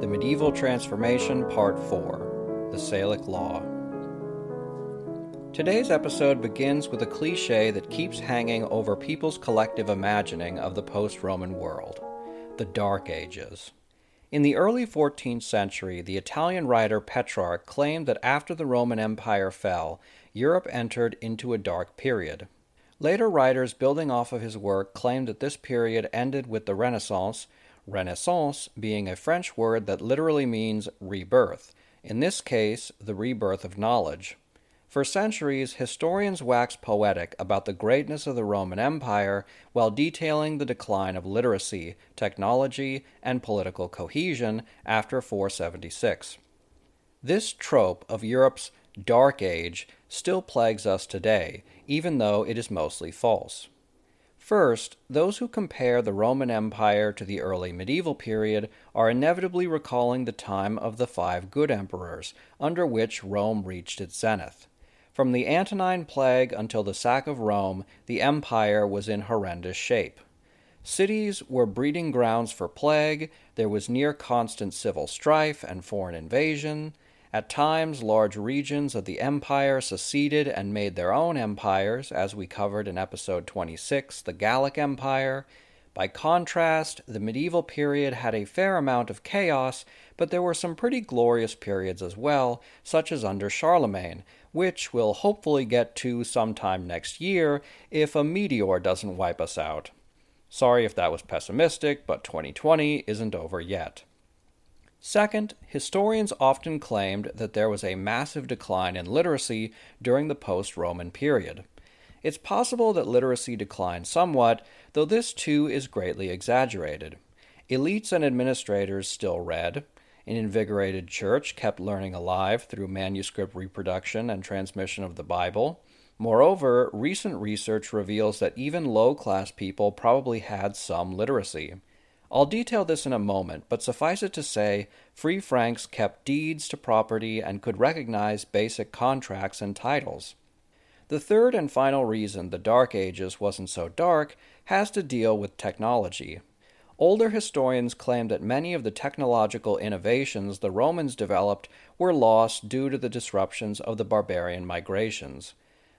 The Medieval Transformation, Part 4 The Salic Law. Today's episode begins with a cliche that keeps hanging over people's collective imagining of the post Roman world the Dark Ages. In the early 14th century, the Italian writer Petrarch claimed that after the Roman Empire fell, Europe entered into a dark period. Later writers building off of his work claimed that this period ended with the Renaissance, Renaissance being a French word that literally means rebirth, in this case, the rebirth of knowledge. For centuries, historians waxed poetic about the greatness of the Roman Empire while detailing the decline of literacy, technology, and political cohesion after 476. This trope of Europe's Dark Age still plagues us today, even though it is mostly false. First, those who compare the Roman Empire to the early medieval period are inevitably recalling the time of the five good emperors, under which Rome reached its zenith. From the Antonine Plague until the sack of Rome, the empire was in horrendous shape. Cities were breeding grounds for plague, there was near constant civil strife and foreign invasion. At times, large regions of the empire seceded and made their own empires, as we covered in episode 26, the Gallic Empire. By contrast, the medieval period had a fair amount of chaos, but there were some pretty glorious periods as well, such as under Charlemagne, which we'll hopefully get to sometime next year if a meteor doesn't wipe us out. Sorry if that was pessimistic, but 2020 isn't over yet. Second, historians often claimed that there was a massive decline in literacy during the post Roman period. It's possible that literacy declined somewhat, though this too is greatly exaggerated. Elites and administrators still read. An invigorated church kept learning alive through manuscript reproduction and transmission of the Bible. Moreover, recent research reveals that even low class people probably had some literacy. I'll detail this in a moment, but suffice it to say, free Franks kept deeds to property and could recognize basic contracts and titles. The third and final reason the Dark Ages wasn't so dark has to deal with technology. Older historians claim that many of the technological innovations the Romans developed were lost due to the disruptions of the barbarian migrations.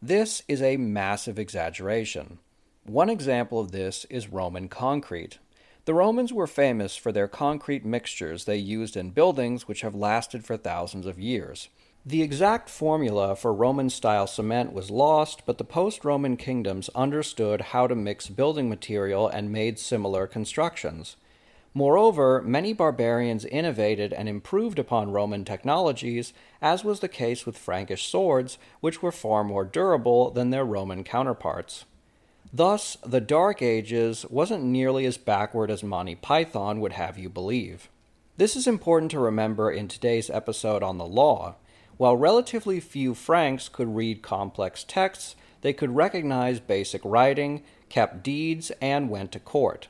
This is a massive exaggeration. One example of this is Roman concrete. The Romans were famous for their concrete mixtures they used in buildings which have lasted for thousands of years. The exact formula for Roman style cement was lost, but the post Roman kingdoms understood how to mix building material and made similar constructions. Moreover, many barbarians innovated and improved upon Roman technologies, as was the case with Frankish swords, which were far more durable than their Roman counterparts. Thus, the Dark Ages wasn't nearly as backward as Monty Python would have you believe. This is important to remember in today's episode on the law. While relatively few Franks could read complex texts, they could recognize basic writing, kept deeds, and went to court.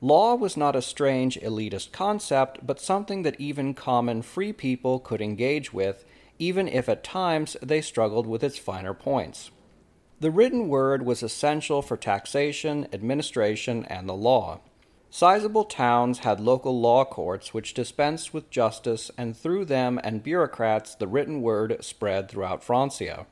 Law was not a strange elitist concept, but something that even common free people could engage with, even if at times they struggled with its finer points. The written word was essential for taxation, administration, and the law. Sizable towns had local law courts which dispensed with justice, and through them and bureaucrats, the written word spread throughout Francia.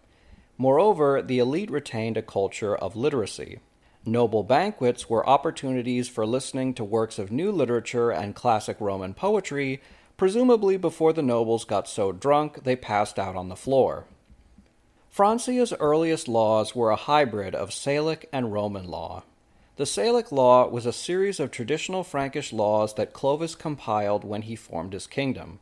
Moreover, the elite retained a culture of literacy. Noble banquets were opportunities for listening to works of new literature and classic Roman poetry, presumably before the nobles got so drunk they passed out on the floor. Francia's earliest laws were a hybrid of Salic and Roman law. The Salic Law was a series of traditional Frankish laws that Clovis compiled when he formed his kingdom.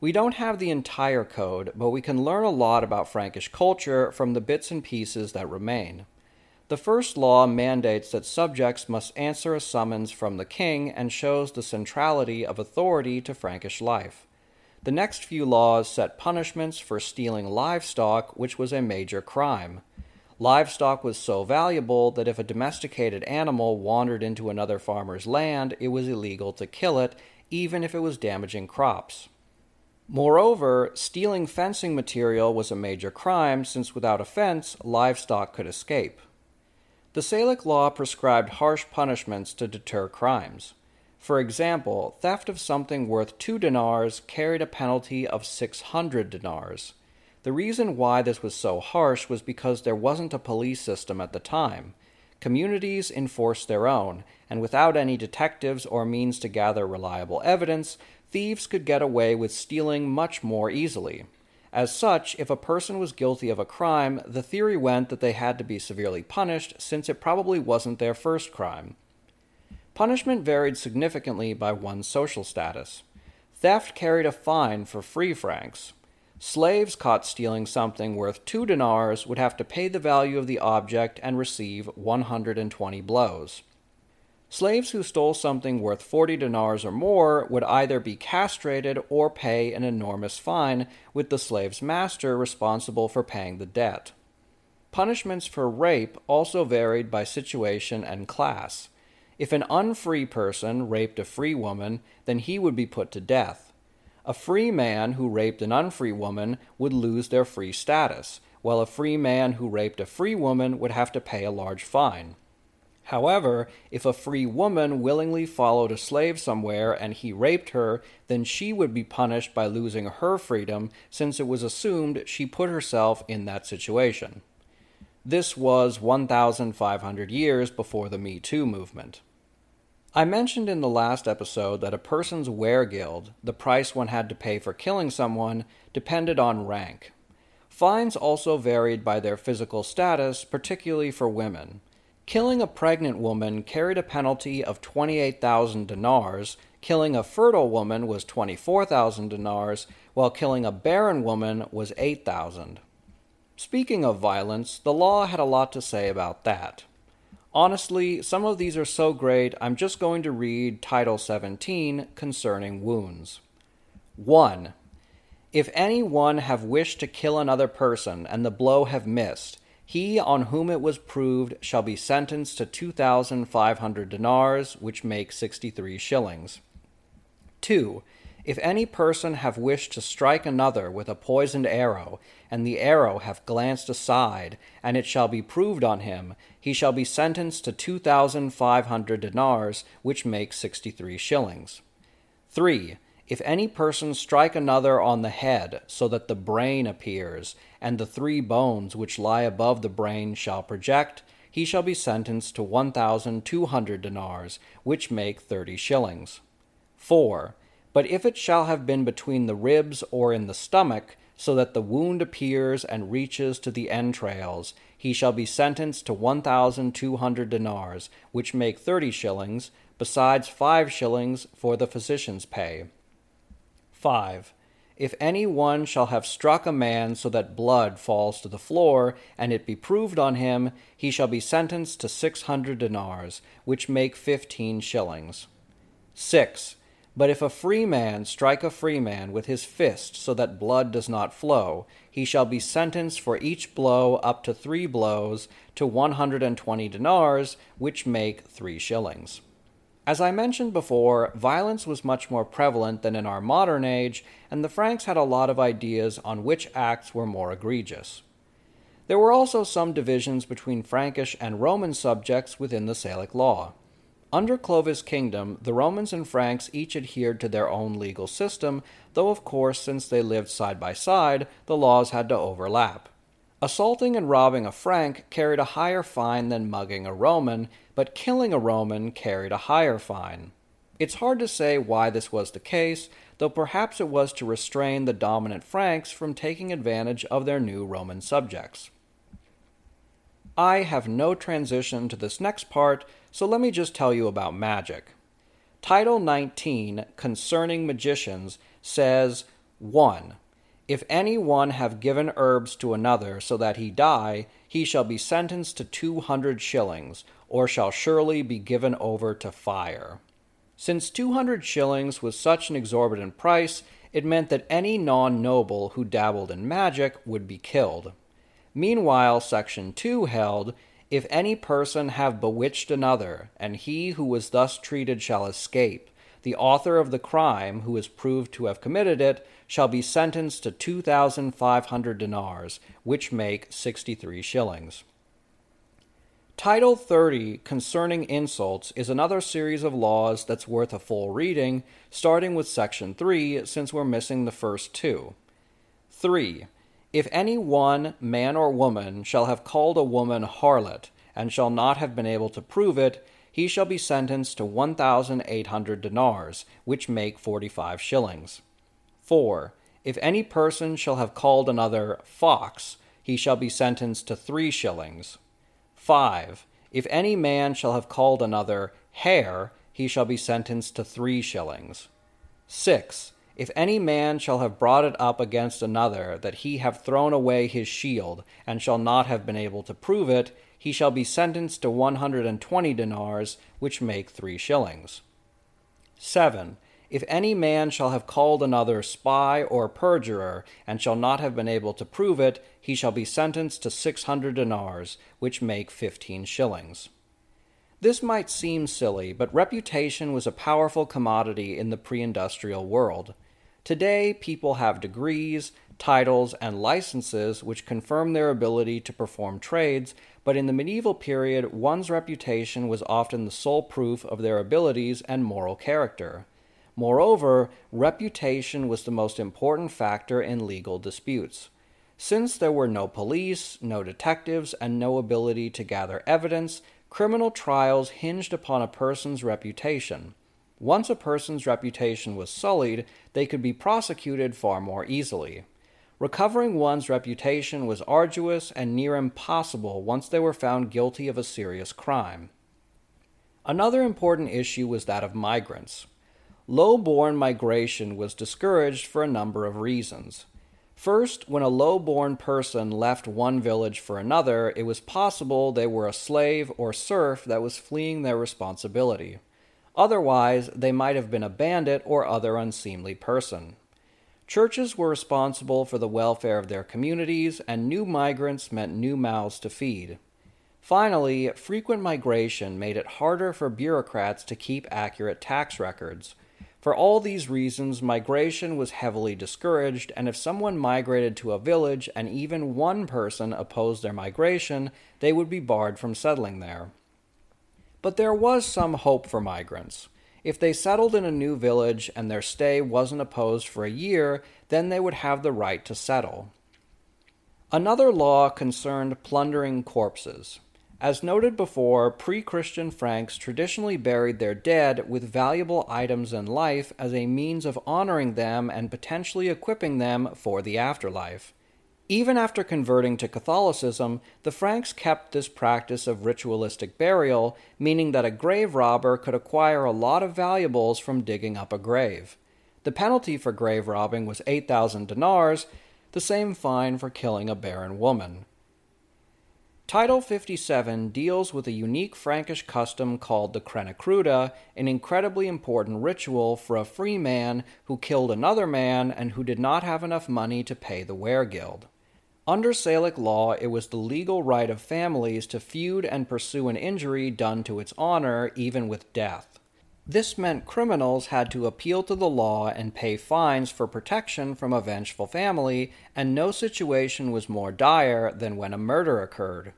We don't have the entire code, but we can learn a lot about Frankish culture from the bits and pieces that remain. The first law mandates that subjects must answer a summons from the king and shows the centrality of authority to Frankish life. The next few laws set punishments for stealing livestock, which was a major crime. Livestock was so valuable that if a domesticated animal wandered into another farmer's land, it was illegal to kill it, even if it was damaging crops. Moreover, stealing fencing material was a major crime since without a fence, livestock could escape. The Salic law prescribed harsh punishments to deter crimes. For example, theft of something worth two dinars carried a penalty of 600 dinars. The reason why this was so harsh was because there wasn't a police system at the time. Communities enforced their own, and without any detectives or means to gather reliable evidence, thieves could get away with stealing much more easily. As such, if a person was guilty of a crime, the theory went that they had to be severely punished since it probably wasn't their first crime. Punishment varied significantly by one's social status. Theft carried a fine for free Franks. Slaves caught stealing something worth two dinars would have to pay the value of the object and receive 120 blows. Slaves who stole something worth 40 dinars or more would either be castrated or pay an enormous fine, with the slave's master responsible for paying the debt. Punishments for rape also varied by situation and class. If an unfree person raped a free woman, then he would be put to death. A free man who raped an unfree woman would lose their free status, while a free man who raped a free woman would have to pay a large fine. However, if a free woman willingly followed a slave somewhere and he raped her, then she would be punished by losing her freedom since it was assumed she put herself in that situation. This was 1,500 years before the Me Too movement. I mentioned in the last episode that a person's wear weregild, the price one had to pay for killing someone, depended on rank. Fines also varied by their physical status, particularly for women. Killing a pregnant woman carried a penalty of 28,000 dinars, killing a fertile woman was 24,000 dinars, while killing a barren woman was 8,000. Speaking of violence, the law had a lot to say about that. Honestly, some of these are so great, I'm just going to read Title 17 concerning wounds. 1. If any one have wished to kill another person, and the blow have missed, he on whom it was proved shall be sentenced to 2,500 dinars, which make 63 shillings. 2. If any person have wished to strike another with a poisoned arrow, and the arrow have glanced aside, and it shall be proved on him, he shall be sentenced to 2,500 dinars, which make 63 shillings. 3. If any person strike another on the head, so that the brain appears, and the three bones which lie above the brain shall project, he shall be sentenced to 1,200 dinars, which make thirty shillings. 4. But if it shall have been between the ribs or in the stomach, so that the wound appears and reaches to the entrails, he shall be sentenced to 1,200 dinars, which make thirty shillings, besides five shillings for the physician's pay. 5. If any one shall have struck a man so that blood falls to the floor, and it be proved on him, he shall be sentenced to six hundred dinars, which make fifteen shillings. 6. But if a free man strike a free man with his fist so that blood does not flow, he shall be sentenced for each blow up to three blows to one hundred and twenty dinars, which make three shillings. As I mentioned before, violence was much more prevalent than in our modern age, and the Franks had a lot of ideas on which acts were more egregious. There were also some divisions between Frankish and Roman subjects within the Salic law. Under Clovis' kingdom, the Romans and Franks each adhered to their own legal system, though, of course, since they lived side by side, the laws had to overlap. Assaulting and robbing a Frank carried a higher fine than mugging a Roman, but killing a Roman carried a higher fine. It's hard to say why this was the case, though perhaps it was to restrain the dominant Franks from taking advantage of their new Roman subjects. I have no transition to this next part, so let me just tell you about magic. Title 19 concerning magicians says 1. If any one have given herbs to another so that he die, he shall be sentenced to two hundred shillings, or shall surely be given over to fire. Since two hundred shillings was such an exorbitant price, it meant that any non noble who dabbled in magic would be killed. Meanwhile, Section 2 held if any person have bewitched another, and he who was thus treated shall escape, the author of the crime, who is proved to have committed it, shall be sentenced to 2,500 dinars, which make 63 shillings. Title 30, concerning insults, is another series of laws that's worth a full reading, starting with Section 3, since we're missing the first two. 3. If any one, man or woman, shall have called a woman harlot, and shall not have been able to prove it, he shall be sentenced to 1,800 dinars, which make 45 shillings. 4. If any person shall have called another fox, he shall be sentenced to three shillings. 5. If any man shall have called another hare, he shall be sentenced to three shillings. 6. If any man shall have brought it up against another, that he have thrown away his shield, and shall not have been able to prove it, he shall be sentenced to one hundred and twenty dinars, which make three shillings. 7. If any man shall have called another spy or perjurer, and shall not have been able to prove it, he shall be sentenced to six hundred dinars, which make fifteen shillings. This might seem silly, but reputation was a powerful commodity in the pre industrial world. Today, people have degrees, titles, and licenses which confirm their ability to perform trades, but in the medieval period, one's reputation was often the sole proof of their abilities and moral character. Moreover, reputation was the most important factor in legal disputes. Since there were no police, no detectives, and no ability to gather evidence, criminal trials hinged upon a person's reputation. Once a person's reputation was sullied, they could be prosecuted far more easily. Recovering one's reputation was arduous and near impossible once they were found guilty of a serious crime. Another important issue was that of migrants. Low born migration was discouraged for a number of reasons. First, when a low born person left one village for another, it was possible they were a slave or serf that was fleeing their responsibility. Otherwise, they might have been a bandit or other unseemly person. Churches were responsible for the welfare of their communities, and new migrants meant new mouths to feed. Finally, frequent migration made it harder for bureaucrats to keep accurate tax records. For all these reasons, migration was heavily discouraged, and if someone migrated to a village and even one person opposed their migration, they would be barred from settling there. But there was some hope for migrants. If they settled in a new village and their stay wasn't opposed for a year, then they would have the right to settle. Another law concerned plundering corpses. As noted before, pre Christian Franks traditionally buried their dead with valuable items in life as a means of honoring them and potentially equipping them for the afterlife. Even after converting to Catholicism, the Franks kept this practice of ritualistic burial, meaning that a grave robber could acquire a lot of valuables from digging up a grave. The penalty for grave robbing was 8,000 dinars, the same fine for killing a barren woman. Title 57 deals with a unique Frankish custom called the Chrenecruda, an incredibly important ritual for a free man who killed another man and who did not have enough money to pay the weregild. Under Salic law, it was the legal right of families to feud and pursue an injury done to its honor, even with death. This meant criminals had to appeal to the law and pay fines for protection from a vengeful family, and no situation was more dire than when a murder occurred.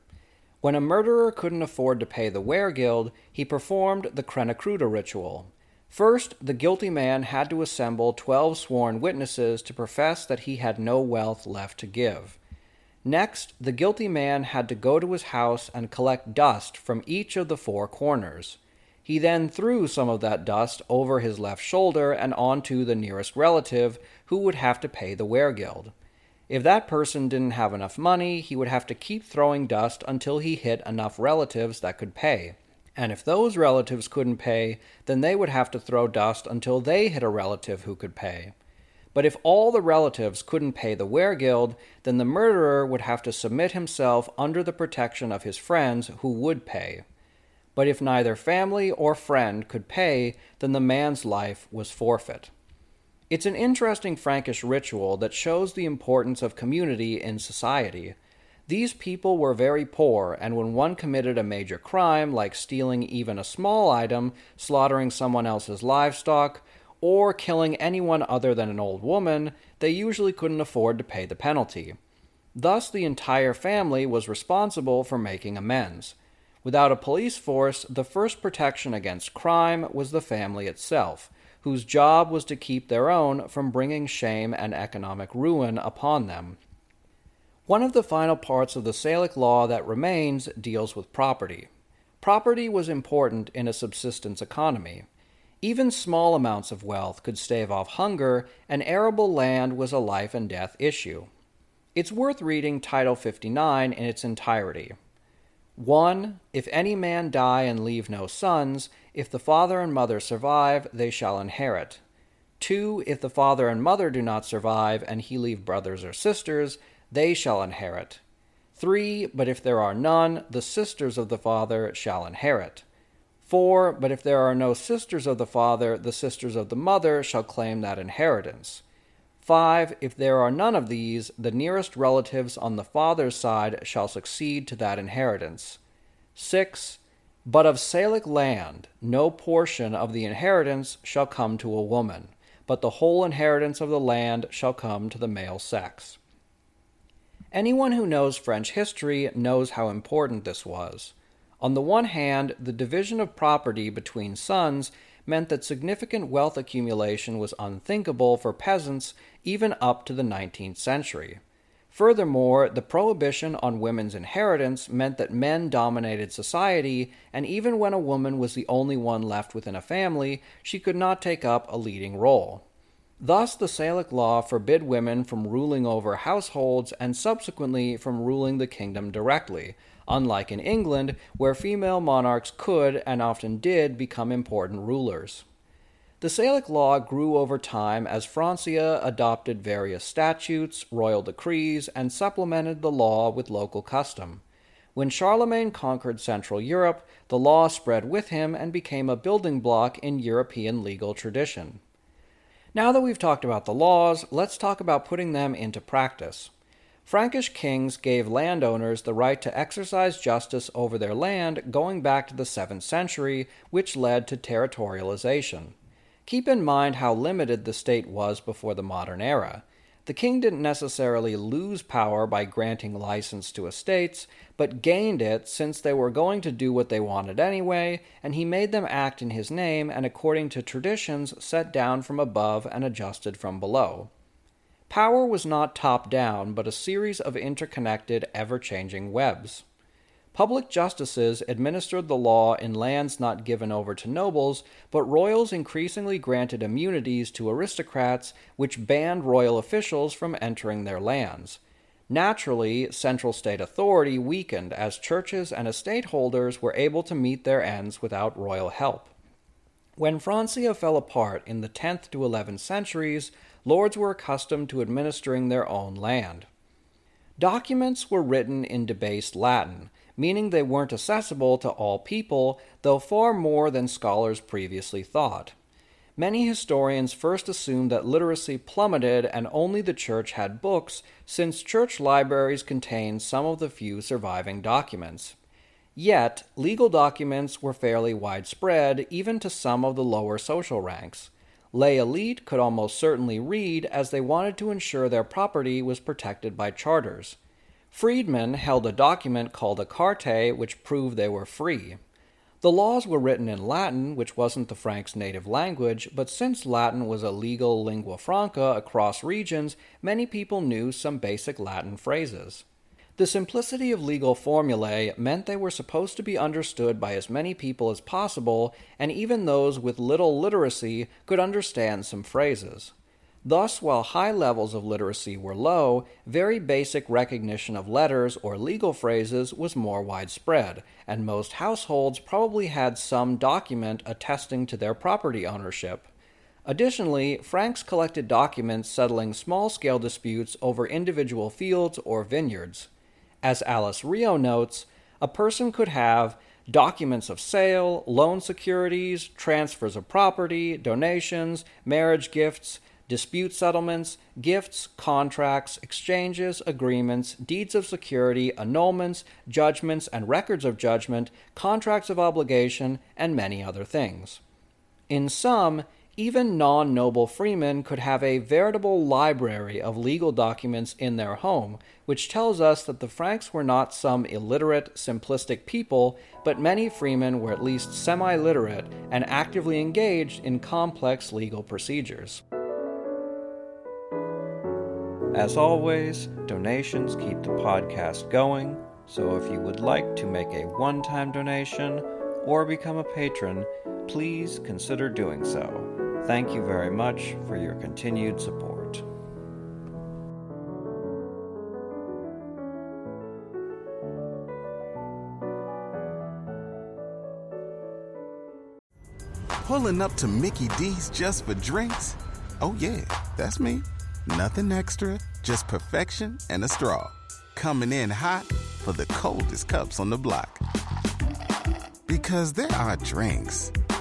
When a murderer couldn't afford to pay the weregild, he performed the Chrenecruda ritual. First, the guilty man had to assemble twelve sworn witnesses to profess that he had no wealth left to give. Next, the guilty man had to go to his house and collect dust from each of the four corners. He then threw some of that dust over his left shoulder and onto the nearest relative, who would have to pay the weregild. If that person didn't have enough money, he would have to keep throwing dust until he hit enough relatives that could pay. And if those relatives couldn't pay, then they would have to throw dust until they hit a relative who could pay. But if all the relatives couldn't pay the weregild, then the murderer would have to submit himself under the protection of his friends who would pay. But if neither family or friend could pay, then the man's life was forfeit. It's an interesting Frankish ritual that shows the importance of community in society. These people were very poor, and when one committed a major crime, like stealing even a small item, slaughtering someone else's livestock, or killing anyone other than an old woman, they usually couldn't afford to pay the penalty. Thus, the entire family was responsible for making amends. Without a police force, the first protection against crime was the family itself, whose job was to keep their own from bringing shame and economic ruin upon them. One of the final parts of the Salic law that remains deals with property. Property was important in a subsistence economy. Even small amounts of wealth could stave off hunger, and arable land was a life and death issue. It's worth reading Title 59 in its entirety. 1. If any man die and leave no sons, if the father and mother survive, they shall inherit. 2. If the father and mother do not survive, and he leave brothers or sisters, they shall inherit. 3. But if there are none, the sisters of the father shall inherit. 4. But if there are no sisters of the father, the sisters of the mother shall claim that inheritance. 5. If there are none of these, the nearest relatives on the father's side shall succeed to that inheritance. 6. But of Salic land, no portion of the inheritance shall come to a woman, but the whole inheritance of the land shall come to the male sex. Anyone who knows French history knows how important this was. On the one hand, the division of property between sons meant that significant wealth accumulation was unthinkable for peasants even up to the 19th century. Furthermore, the prohibition on women's inheritance meant that men dominated society, and even when a woman was the only one left within a family, she could not take up a leading role. Thus, the Salic law forbid women from ruling over households and subsequently from ruling the kingdom directly, unlike in England, where female monarchs could and often did become important rulers. The Salic law grew over time as Francia adopted various statutes, royal decrees, and supplemented the law with local custom. When Charlemagne conquered Central Europe, the law spread with him and became a building block in European legal tradition. Now that we've talked about the laws, let's talk about putting them into practice. Frankish kings gave landowners the right to exercise justice over their land going back to the 7th century, which led to territorialization. Keep in mind how limited the state was before the modern era. The king didn't necessarily lose power by granting license to estates, but gained it since they were going to do what they wanted anyway, and he made them act in his name and according to traditions set down from above and adjusted from below. Power was not top down, but a series of interconnected, ever changing webs. Public justices administered the law in lands not given over to nobles, but royals increasingly granted immunities to aristocrats, which banned royal officials from entering their lands. Naturally, central state authority weakened as churches and estate holders were able to meet their ends without royal help. When Francia fell apart in the 10th to 11th centuries, lords were accustomed to administering their own land. Documents were written in debased Latin, meaning they weren't accessible to all people, though far more than scholars previously thought. Many historians first assumed that literacy plummeted and only the church had books, since church libraries contained some of the few surviving documents. Yet, legal documents were fairly widespread, even to some of the lower social ranks. Lay elite could almost certainly read as they wanted to ensure their property was protected by charters. Freedmen held a document called a carte which proved they were free. The laws were written in Latin, which wasn't the Franks' native language, but since Latin was a legal lingua franca across regions, many people knew some basic Latin phrases. The simplicity of legal formulae meant they were supposed to be understood by as many people as possible, and even those with little literacy could understand some phrases. Thus, while high levels of literacy were low, very basic recognition of letters or legal phrases was more widespread, and most households probably had some document attesting to their property ownership. Additionally, Franks collected documents settling small scale disputes over individual fields or vineyards. As Alice Rio notes, a person could have documents of sale, loan securities, transfers of property, donations, marriage gifts, dispute settlements, gifts, contracts, exchanges, agreements, deeds of security, annulments, judgments and records of judgment, contracts of obligation, and many other things. In sum, even non noble freemen could have a veritable library of legal documents in their home, which tells us that the Franks were not some illiterate, simplistic people, but many freemen were at least semi literate and actively engaged in complex legal procedures. As always, donations keep the podcast going, so if you would like to make a one time donation or become a patron, please consider doing so. Thank you very much for your continued support. Pulling up to Mickey D's just for drinks? Oh, yeah, that's me. Nothing extra, just perfection and a straw. Coming in hot for the coldest cups on the block. Because there are drinks,